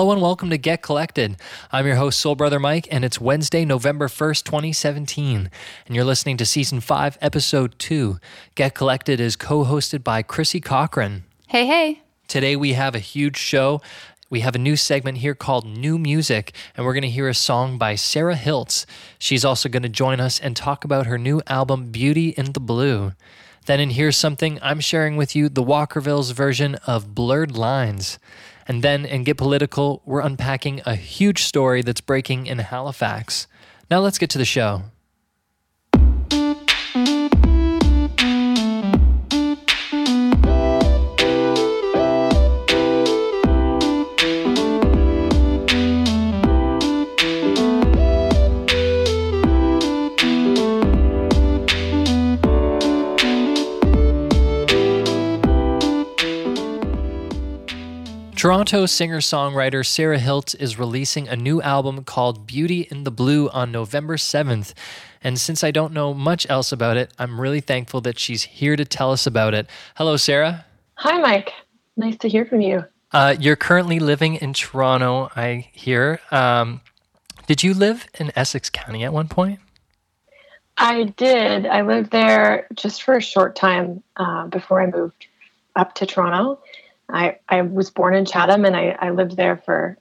Hello and welcome to Get Collected. I'm your host, Soul Brother Mike, and it's Wednesday, November 1st, 2017. And you're listening to Season 5, Episode 2. Get Collected is co hosted by Chrissy Cochran. Hey, hey. Today we have a huge show. We have a new segment here called New Music, and we're going to hear a song by Sarah Hiltz. She's also going to join us and talk about her new album, Beauty in the Blue. Then, in Here's Something, I'm sharing with you the Walkerville's version of Blurred Lines. And then in Get Political, we're unpacking a huge story that's breaking in Halifax. Now let's get to the show. Toronto singer songwriter Sarah Hiltz is releasing a new album called Beauty in the Blue on November 7th. And since I don't know much else about it, I'm really thankful that she's here to tell us about it. Hello, Sarah. Hi, Mike. Nice to hear from you. Uh, you're currently living in Toronto, I hear. Um, did you live in Essex County at one point? I did. I lived there just for a short time uh, before I moved up to Toronto. I, I was born in Chatham and I, I lived there for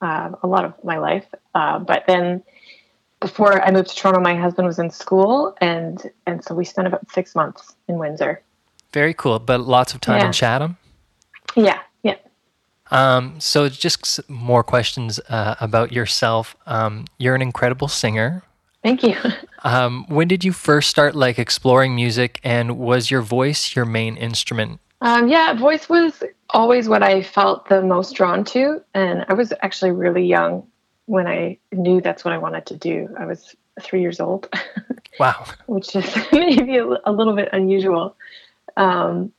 uh, a lot of my life. Uh, but then before I moved to Toronto, my husband was in school and, and so we spent about six months in Windsor. Very cool. But lots of time yeah. in Chatham? Yeah, yeah. Um, so just more questions uh, about yourself. Um, you're an incredible singer. Thank you. um, when did you first start like exploring music and was your voice your main instrument um, yeah, voice was always what I felt the most drawn to. And I was actually really young when I knew that's what I wanted to do. I was three years old. Wow. which is maybe a, a, little bit unusual. Um,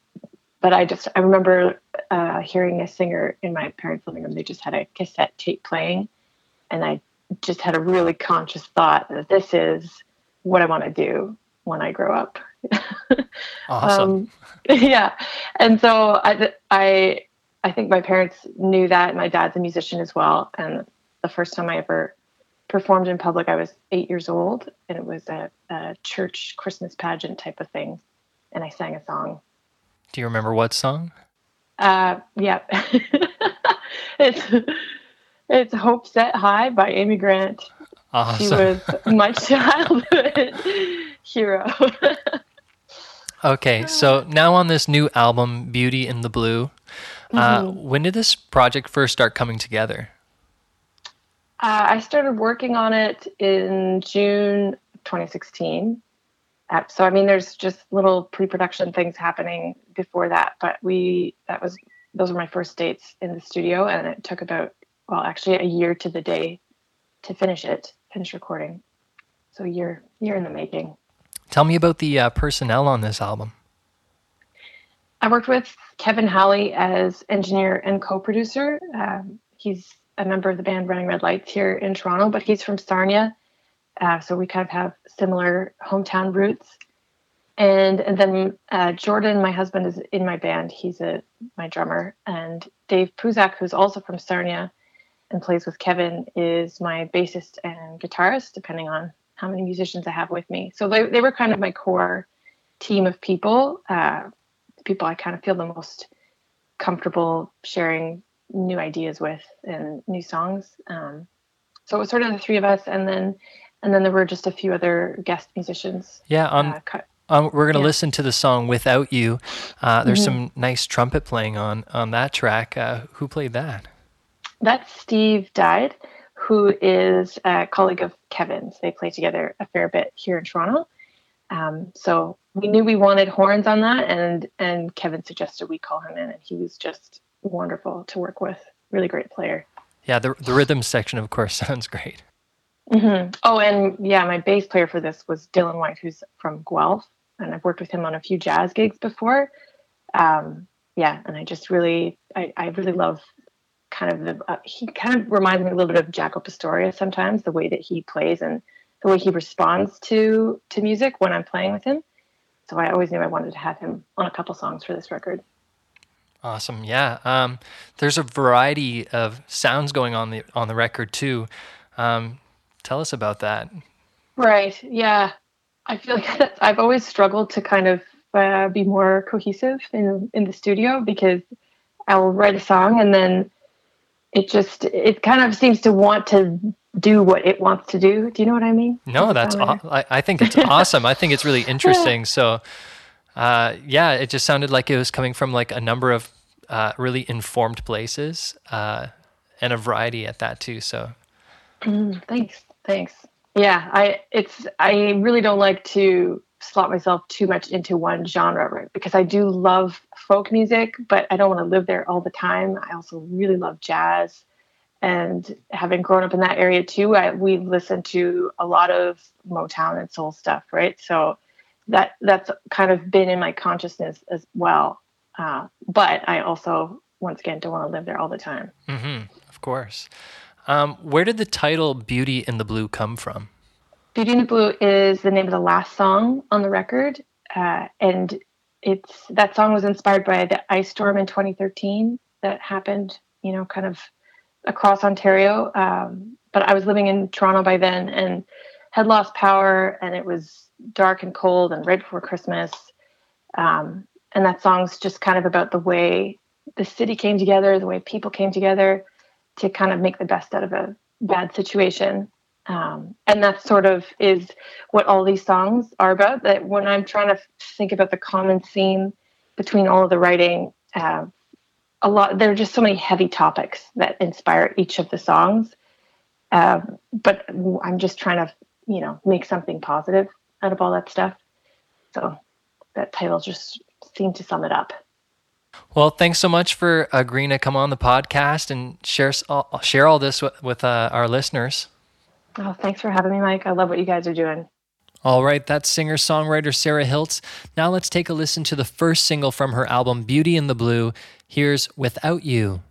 but I just, I remember uh, hearing a singer in my parents' living room. They just had a cassette tape playing. And I just had a really conscious thought that this is what I want to do when I grow up. awesome. Um, yeah, and so I, I, I think my parents knew that. My dad's a musician as well, and the first time I ever performed in public, I was eight years old, and it was a, a church Christmas pageant type of thing, and I sang a song. Do you remember what song? Uh, yeah, it's it's "Hope Set High" by Amy Grant. Awesome. She was my childhood hero. Okay, so now on this new album, Beauty in the Blue, uh, mm-hmm. when did this project first start coming together? Uh, I started working on it in June 2016. Uh, so I mean, there's just little pre-production things happening before that, but we that was those were my first dates in the studio, and it took about well, actually a year to the day to finish it, finish recording. So a year year in the making. Tell me about the uh, personnel on this album. I worked with Kevin Halley as engineer and co-producer. Um, he's a member of the band Running Red Lights here in Toronto, but he's from Sarnia, uh, so we kind of have similar hometown roots. And and then uh, Jordan, my husband, is in my band. He's a my drummer, and Dave Puzak, who's also from Sarnia and plays with Kevin, is my bassist and guitarist, depending on how many musicians I have with me. So they, they were kind of my core team of people, uh, people I kind of feel the most comfortable sharing new ideas with and new songs. Um, so it was sort of the three of us, and then and then there were just a few other guest musicians. Yeah, um, uh, um we're gonna yeah. listen to the song "Without You." Uh, there's mm-hmm. some nice trumpet playing on on that track. Uh, who played that? That's Steve Died who is a colleague of Kevin's. They play together a fair bit here in Toronto. Um, so we knew we wanted horns on that, and and Kevin suggested we call him in, and he was just wonderful to work with. Really great player. Yeah, the the rhythm section, of course, sounds great. Mm-hmm. Oh, and yeah, my bass player for this was Dylan White, who's from Guelph, and I've worked with him on a few jazz gigs before. Um, yeah, and I just really, I, I really love kind of the uh, he kind of reminds me a little bit of Jaco Pastorius sometimes the way that he plays and the way he responds to to music when I'm playing with him. So I always knew I wanted to have him on a couple songs for this record. Awesome. Yeah. Um, there's a variety of sounds going on the on the record too. Um, tell us about that. Right. Yeah. I feel like I've always struggled to kind of uh, be more cohesive in in the studio because I'll write a song and then it just it kind of seems to want to do what it wants to do. Do you know what I mean? No, that's aw- I, I think it's awesome. I think it's really interesting. So, uh, yeah, it just sounded like it was coming from like a number of uh, really informed places uh, and a variety at that too. So, mm, thanks, thanks. Yeah, I it's I really don't like to slot myself too much into one genre, right? Because I do love folk music, but I don't want to live there all the time. I also really love jazz. And having grown up in that area too, I, we listen to a lot of Motown and soul stuff, right? So that that's kind of been in my consciousness as well. Uh, but I also, once again, don't want to live there all the time. Mm-hmm, of course. Um, where did the title "Beauty in the Blue" come from? Blue is the name of the last song on the record, uh, and it's that song was inspired by the ice storm in 2013 that happened, you know, kind of across Ontario. Um, but I was living in Toronto by then and had lost power, and it was dark and cold and right before Christmas. Um, and that song's just kind of about the way the city came together, the way people came together to kind of make the best out of a bad situation. Um, and that sort of is what all these songs are about. That when I'm trying to think about the common theme between all of the writing, uh, a lot there are just so many heavy topics that inspire each of the songs. Uh, but I'm just trying to, you know, make something positive out of all that stuff. So that title just seemed to sum it up. Well, thanks so much for agreeing to come on the podcast and share share all this with, with uh, our listeners. Oh, thanks for having me, Mike. I love what you guys are doing. All right, that's singer songwriter Sarah Hiltz. Now let's take a listen to the first single from her album, Beauty in the Blue. Here's Without You.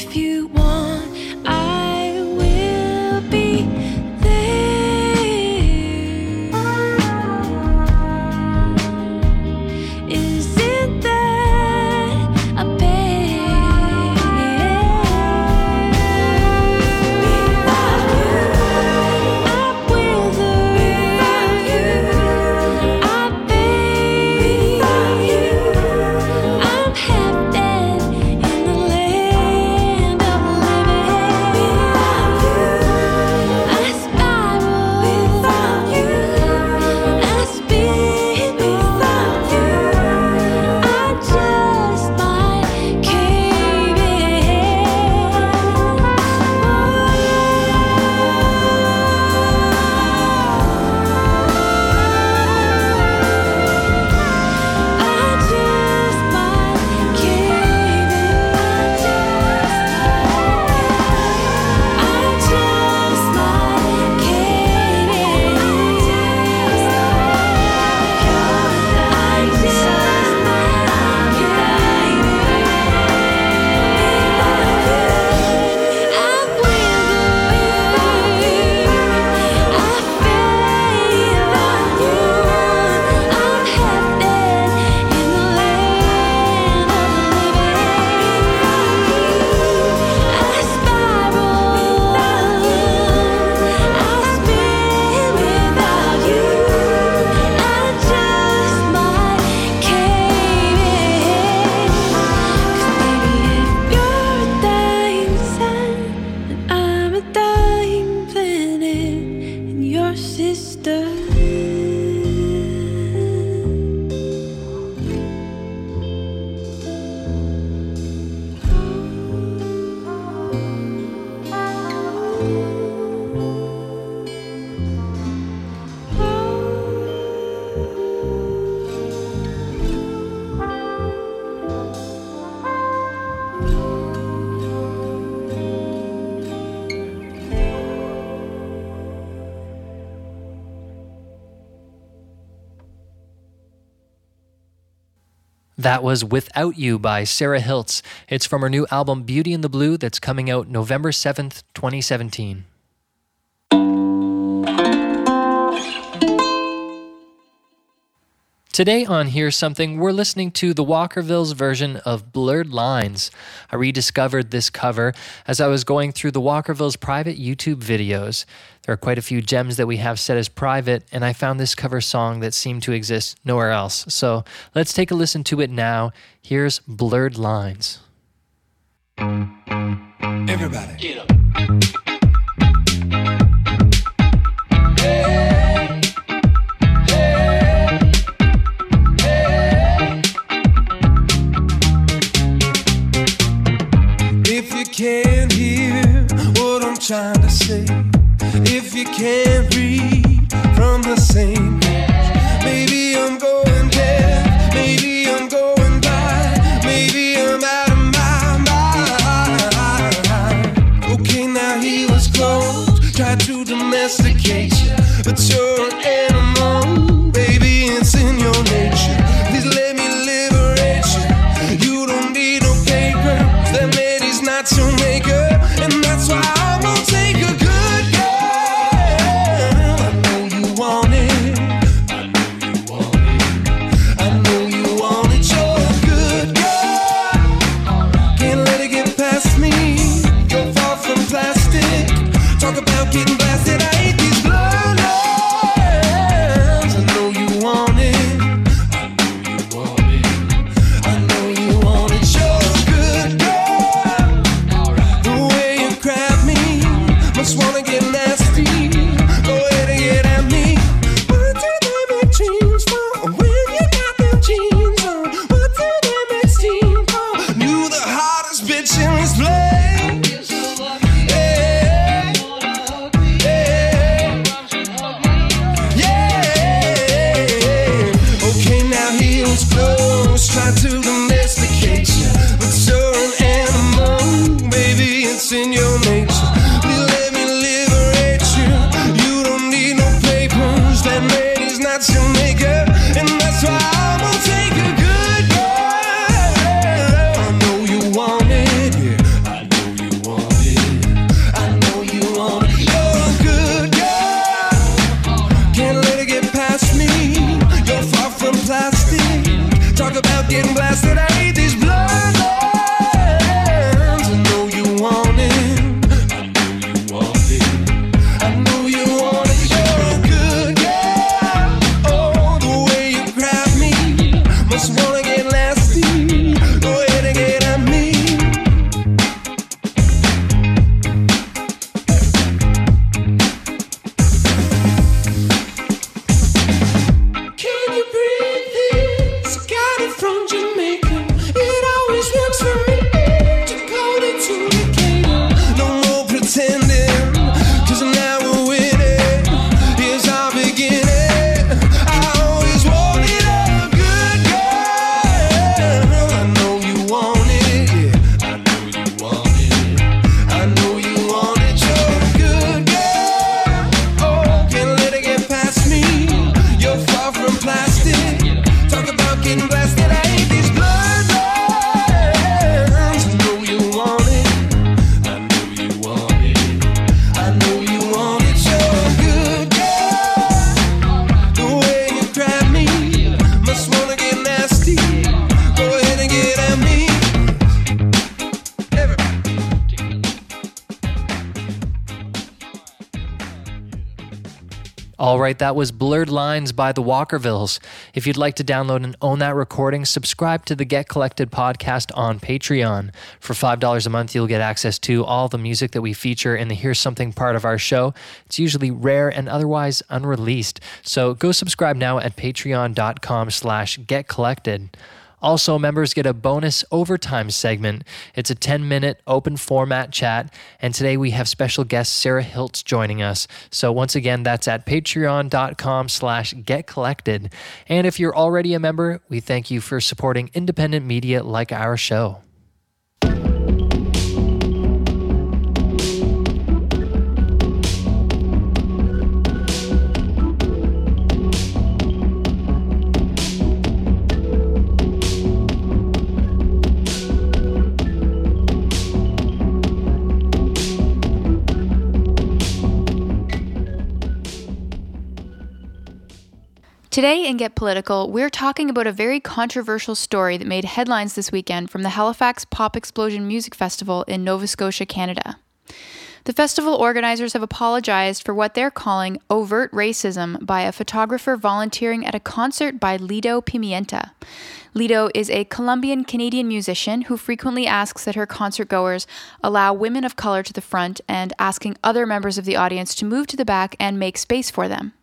If you That was Without You by Sarah Hiltz. It's from her new album Beauty in the Blue that's coming out November 7th, 2017. Today on Here's Something, we're listening to the Walkervilles version of Blurred Lines. I rediscovered this cover as I was going through the Walkervilles private YouTube videos. There are quite a few gems that we have set as private, and I found this cover song that seemed to exist nowhere else. So let's take a listen to it now. Here's Blurred Lines. Everybody, get up. Right, that was Blurred Lines by the Walkervilles. If you'd like to download and own that recording, subscribe to the Get Collected podcast on Patreon. For $5 a month, you'll get access to all the music that we feature in the Here's Something part of our show. It's usually rare and otherwise unreleased. So go subscribe now at patreon.com slash getcollected. Also, members get a bonus overtime segment. It's a 10 minute open format chat, and today we have special guest Sarah Hiltz joining us. So once again, that's at patreon.com slash getcollected. And if you're already a member, we thank you for supporting independent media like our show. Today in Get Political, we're talking about a very controversial story that made headlines this weekend from the Halifax Pop Explosion Music Festival in Nova Scotia, Canada. The festival organizers have apologized for what they're calling overt racism by a photographer volunteering at a concert by Lido Pimienta. Lido is a Colombian Canadian musician who frequently asks that her concert goers allow women of color to the front and asking other members of the audience to move to the back and make space for them.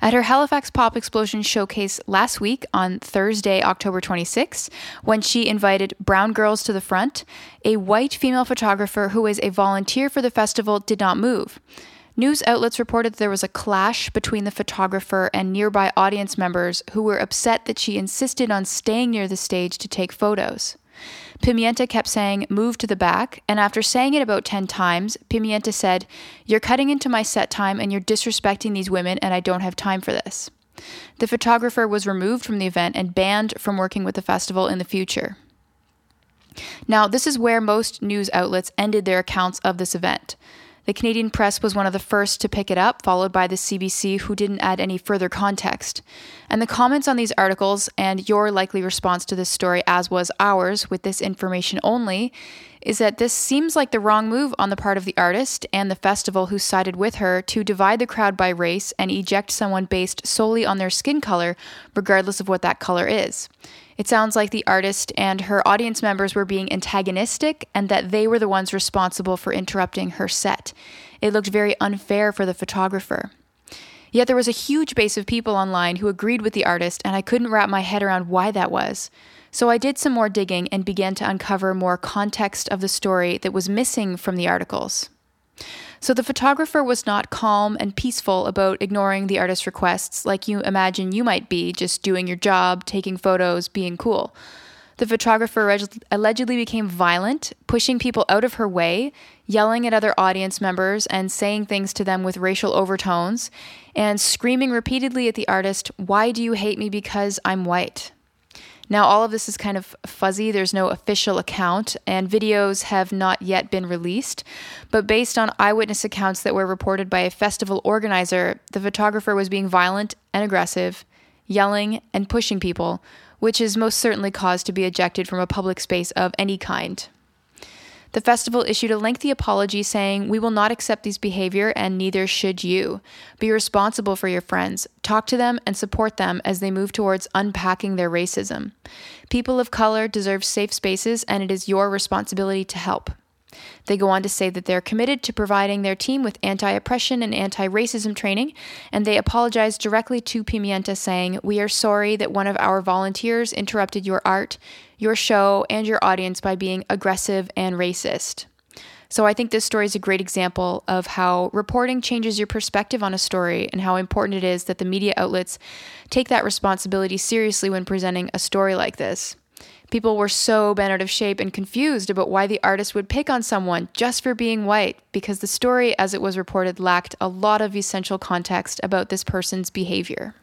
At her Halifax Pop Explosion showcase last week on Thursday, October 26, when she invited brown girls to the front, a white female photographer who is a volunteer for the festival did not move. News outlets reported there was a clash between the photographer and nearby audience members who were upset that she insisted on staying near the stage to take photos. Pimienta kept saying, move to the back, and after saying it about 10 times, Pimienta said, You're cutting into my set time and you're disrespecting these women, and I don't have time for this. The photographer was removed from the event and banned from working with the festival in the future. Now, this is where most news outlets ended their accounts of this event. The Canadian press was one of the first to pick it up, followed by the CBC, who didn't add any further context. And the comments on these articles, and your likely response to this story, as was ours, with this information only, is that this seems like the wrong move on the part of the artist and the festival who sided with her to divide the crowd by race and eject someone based solely on their skin color, regardless of what that color is. It sounds like the artist and her audience members were being antagonistic and that they were the ones responsible for interrupting her set. It looked very unfair for the photographer. Yet there was a huge base of people online who agreed with the artist, and I couldn't wrap my head around why that was. So I did some more digging and began to uncover more context of the story that was missing from the articles. So the photographer was not calm and peaceful about ignoring the artist's requests like you imagine you might be, just doing your job, taking photos, being cool. The photographer allegedly became violent, pushing people out of her way, yelling at other audience members and saying things to them with racial overtones, and screaming repeatedly at the artist, Why do you hate me because I'm white? Now, all of this is kind of fuzzy. There's no official account, and videos have not yet been released. But based on eyewitness accounts that were reported by a festival organizer, the photographer was being violent and aggressive, yelling and pushing people, which is most certainly cause to be ejected from a public space of any kind. The festival issued a lengthy apology saying, We will not accept this behavior and neither should you. Be responsible for your friends. Talk to them and support them as they move towards unpacking their racism. People of color deserve safe spaces and it is your responsibility to help. They go on to say that they're committed to providing their team with anti oppression and anti racism training, and they apologize directly to Pimienta, saying, We are sorry that one of our volunteers interrupted your art, your show, and your audience by being aggressive and racist. So I think this story is a great example of how reporting changes your perspective on a story and how important it is that the media outlets take that responsibility seriously when presenting a story like this. People were so bent out of shape and confused about why the artist would pick on someone just for being white, because the story, as it was reported, lacked a lot of essential context about this person's behavior.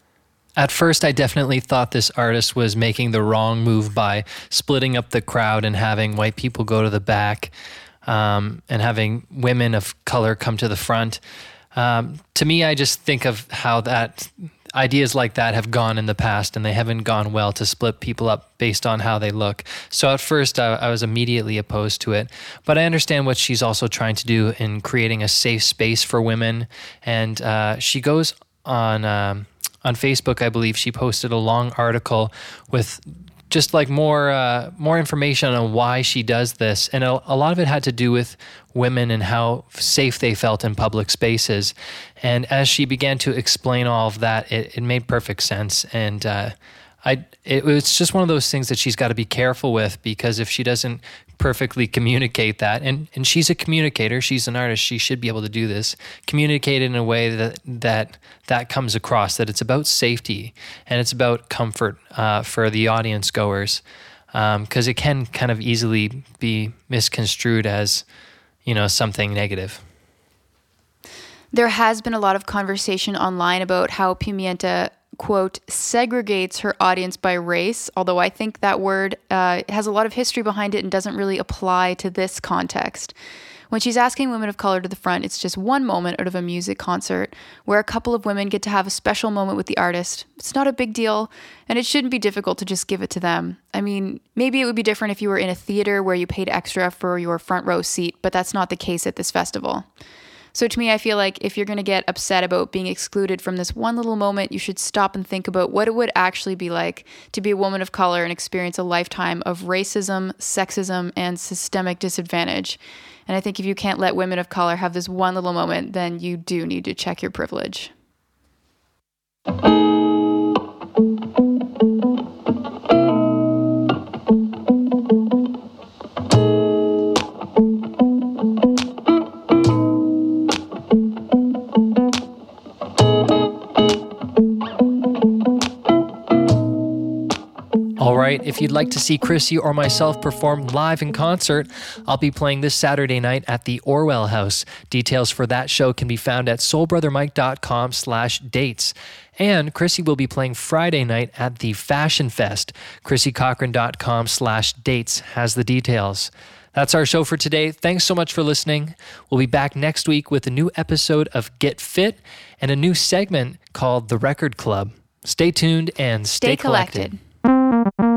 At first, I definitely thought this artist was making the wrong move by splitting up the crowd and having white people go to the back um, and having women of color come to the front. Um, to me, I just think of how that ideas like that have gone in the past and they haven't gone well to split people up based on how they look. So at first, I, I was immediately opposed to it. But I understand what she's also trying to do in creating a safe space for women. And uh, she goes on. Um, on Facebook, I believe she posted a long article with just like more uh, more information on why she does this, and a, a, lot of it had to do with women and how safe they felt in public spaces. And as she began to explain all of that, it, it made perfect sense. And uh, I, it, it's just one of those things that she's got to be careful with because if she doesn't perfectly communicate that. And and she's a communicator. She's an artist. She should be able to do this. Communicate in a way that that that comes across. That it's about safety and it's about comfort uh, for the audience goers, because um, it can kind of easily be misconstrued as you know something negative. There has been a lot of conversation online about how Pimienta quote, segregates her audience by race, although I think that word uh, has a lot of history behind it and doesn't really apply to this context. When she's asking women of color to the front, it's just one moment out of a music concert where a couple of women get to have a special moment with the artist. It's not a big deal, and it shouldn't be difficult to just give it to them. I mean, maybe it would be different if you were in a theater where you paid extra for your front row seat, but that's not the case at this festival. So to me, I feel like if you're going to get upset about being excluded from this one little moment, you should stop and think about what it would actually be like to be a woman of color and experience a lifetime of racism, sexism, and systemic disadvantage. And I think if you can't let women of color have this one little moment, then you do need to check your privilege. Right, if you'd like to see Chrissy or myself perform live in concert, I'll be playing this Saturday night at the Orwell House. Details for that show can be found at soulbrothermike.com slash dates. And Chrissy will be playing Friday night at the Fashion Fest. ChrissyCochran.com slash dates has the details. That's our show for today. Thanks so much for listening. We'll be back next week with a new episode of Get Fit and a new segment called The Record Club. Stay tuned and stay, Stay collected. collected.